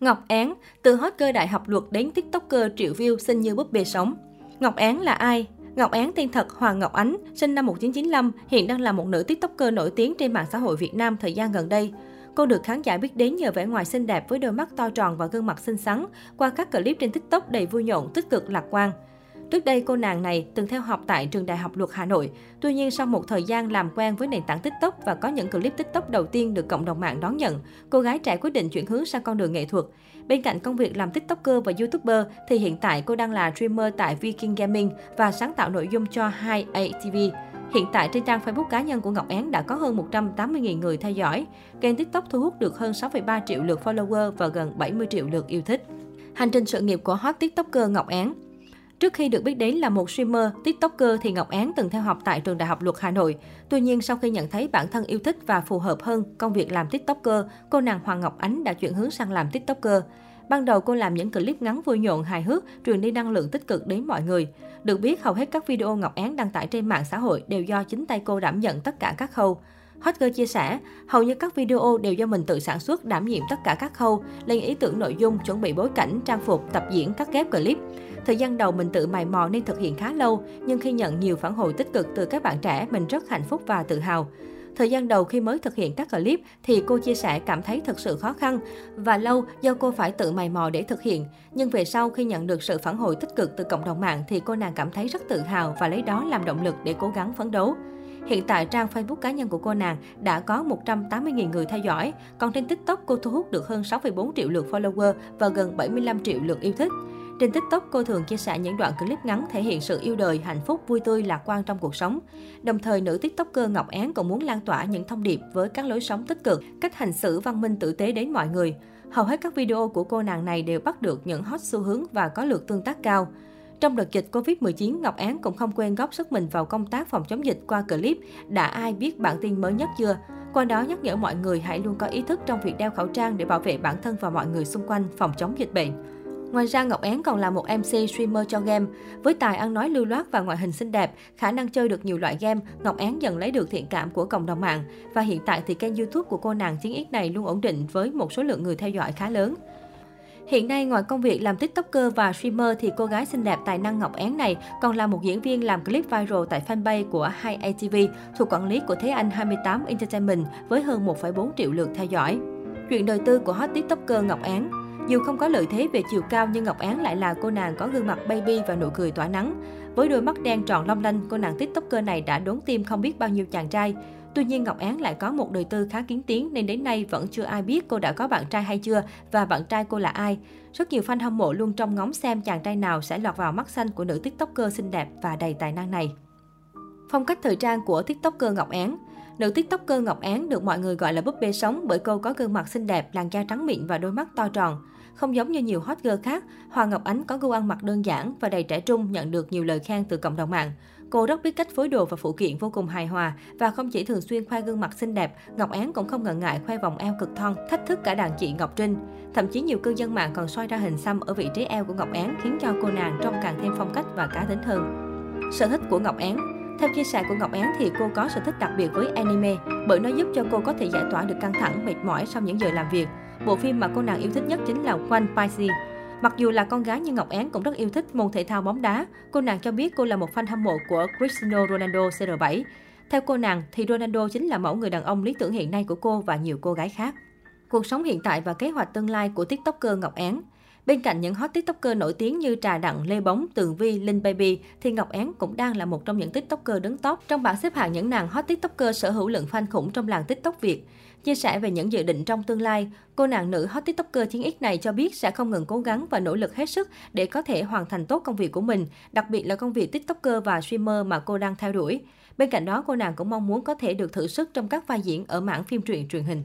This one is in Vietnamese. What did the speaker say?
Ngọc Án, từ hot girl đại học luật đến tiktoker triệu view xinh như búp bê sống. Ngọc Án là ai? Ngọc Án tên thật Hoàng Ngọc Ánh, sinh năm 1995, hiện đang là một nữ tiktoker nổi tiếng trên mạng xã hội Việt Nam thời gian gần đây. Cô được khán giả biết đến nhờ vẻ ngoài xinh đẹp với đôi mắt to tròn và gương mặt xinh xắn qua các clip trên TikTok đầy vui nhộn, tích cực, lạc quan. Trước đây, cô nàng này từng theo học tại trường Đại học Luật Hà Nội. Tuy nhiên, sau một thời gian làm quen với nền tảng TikTok và có những clip TikTok đầu tiên được cộng đồng mạng đón nhận, cô gái trẻ quyết định chuyển hướng sang con đường nghệ thuật. Bên cạnh công việc làm TikToker và YouTuber, thì hiện tại cô đang là streamer tại Viking Gaming và sáng tạo nội dung cho 2ATV. Hiện tại trên trang Facebook cá nhân của Ngọc Én đã có hơn 180.000 người theo dõi. Kênh TikTok thu hút được hơn 6,3 triệu lượt follower và gần 70 triệu lượt yêu thích. Hành trình sự nghiệp của hot TikToker Ngọc Én Trước khi được biết đến là một streamer, tiktoker thì Ngọc Án từng theo học tại trường Đại học Luật Hà Nội. Tuy nhiên, sau khi nhận thấy bản thân yêu thích và phù hợp hơn công việc làm tiktoker, cô nàng Hoàng Ngọc Ánh đã chuyển hướng sang làm tiktoker. Ban đầu cô làm những clip ngắn vui nhộn, hài hước, truyền đi năng lượng tích cực đến mọi người. Được biết, hầu hết các video Ngọc Án đăng tải trên mạng xã hội đều do chính tay cô đảm nhận tất cả các khâu. Hot Girl chia sẻ, hầu như các video đều do mình tự sản xuất, đảm nhiệm tất cả các khâu, lên ý tưởng nội dung, chuẩn bị bối cảnh, trang phục, tập diễn, cắt ghép clip. Thời gian đầu mình tự mày mò nên thực hiện khá lâu, nhưng khi nhận nhiều phản hồi tích cực từ các bạn trẻ, mình rất hạnh phúc và tự hào. Thời gian đầu khi mới thực hiện các clip thì cô chia sẻ cảm thấy thật sự khó khăn và lâu do cô phải tự mày mò để thực hiện. Nhưng về sau khi nhận được sự phản hồi tích cực từ cộng đồng mạng thì cô nàng cảm thấy rất tự hào và lấy đó làm động lực để cố gắng phấn đấu. Hiện tại trang Facebook cá nhân của cô nàng đã có 180.000 người theo dõi, còn trên TikTok cô thu hút được hơn 6,4 triệu lượt follower và gần 75 triệu lượt yêu thích. Trên TikTok, cô thường chia sẻ những đoạn clip ngắn thể hiện sự yêu đời, hạnh phúc, vui tươi, lạc quan trong cuộc sống. Đồng thời, nữ TikToker Ngọc Án cũng muốn lan tỏa những thông điệp với các lối sống tích cực, cách hành xử văn minh tử tế đến mọi người. Hầu hết các video của cô nàng này đều bắt được những hot xu hướng và có lượt tương tác cao. Trong đợt dịch Covid-19, Ngọc Án cũng không quên góp sức mình vào công tác phòng chống dịch qua clip Đã ai biết bản tin mới nhất chưa? Qua đó nhắc nhở mọi người hãy luôn có ý thức trong việc đeo khẩu trang để bảo vệ bản thân và mọi người xung quanh phòng chống dịch bệnh. Ngoài ra, Ngọc Én còn là một MC streamer cho game. Với tài ăn nói lưu loát và ngoại hình xinh đẹp, khả năng chơi được nhiều loại game, Ngọc Én dần lấy được thiện cảm của cộng đồng mạng. Và hiện tại thì kênh YouTube của cô nàng Chiến ít này luôn ổn định với một số lượng người theo dõi khá lớn. Hiện nay, ngoài công việc làm tiktoker và streamer thì cô gái xinh đẹp tài năng Ngọc Én này còn là một diễn viên làm clip viral tại fanpage của 2ATV thuộc quản lý của Thế Anh 28 Entertainment với hơn 1,4 triệu lượt theo dõi. Chuyện đời tư của hot tiktoker Ngọc Én dù không có lợi thế về chiều cao nhưng Ngọc Án lại là cô nàng có gương mặt baby và nụ cười tỏa nắng. Với đôi mắt đen tròn long lanh, cô nàng tiktoker này đã đốn tim không biết bao nhiêu chàng trai. Tuy nhiên, Ngọc Án lại có một đời tư khá kiến tiếng nên đến nay vẫn chưa ai biết cô đã có bạn trai hay chưa và bạn trai cô là ai. Rất nhiều fan hâm mộ luôn trông ngóng xem chàng trai nào sẽ lọt vào mắt xanh của nữ tiktoker xinh đẹp và đầy tài năng này. Phong cách thời trang của tiktoker Ngọc Án Nữ tiktoker Ngọc Án được mọi người gọi là búp bê sống bởi cô có gương mặt xinh đẹp, làn da trắng mịn và đôi mắt to tròn. Không giống như nhiều hot girl khác, Hoàng Ngọc Ánh có gu ăn mặc đơn giản và đầy trẻ trung nhận được nhiều lời khen từ cộng đồng mạng. Cô rất biết cách phối đồ và phụ kiện vô cùng hài hòa và không chỉ thường xuyên khoe gương mặt xinh đẹp, Ngọc Án cũng không ngần ngại khoe vòng eo cực thon, thách thức cả đàn chị Ngọc Trinh. Thậm chí nhiều cư dân mạng còn soi ra hình xăm ở vị trí eo của Ngọc Án khiến cho cô nàng trông càng thêm phong cách và cá tính hơn. Sở thích của Ngọc Án theo chia sẻ của Ngọc Én thì cô có sở thích đặc biệt với anime bởi nó giúp cho cô có thể giải tỏa được căng thẳng, mệt mỏi sau những giờ làm việc. Bộ phim mà cô nàng yêu thích nhất chính là One Piece. Mặc dù là con gái nhưng Ngọc Én cũng rất yêu thích môn thể thao bóng đá. Cô nàng cho biết cô là một fan hâm mộ của Cristiano Ronaldo CR7. Theo cô nàng thì Ronaldo chính là mẫu người đàn ông lý tưởng hiện nay của cô và nhiều cô gái khác. Cuộc sống hiện tại và kế hoạch tương lai của TikToker Ngọc Én Bên cạnh những hot tiktoker nổi tiếng như Trà Đặng, Lê Bóng, Tường Vi, Linh Baby, thì Ngọc Én cũng đang là một trong những tiktoker đứng top trong bảng xếp hạng những nàng hot tiktoker sở hữu lượng fan khủng trong làng tiktok Việt. Chia sẻ về những dự định trong tương lai, cô nàng nữ hot tiktoker chiến X này cho biết sẽ không ngừng cố gắng và nỗ lực hết sức để có thể hoàn thành tốt công việc của mình, đặc biệt là công việc tiktoker và streamer mà cô đang theo đuổi. Bên cạnh đó, cô nàng cũng mong muốn có thể được thử sức trong các vai diễn ở mảng phim truyện truyền hình.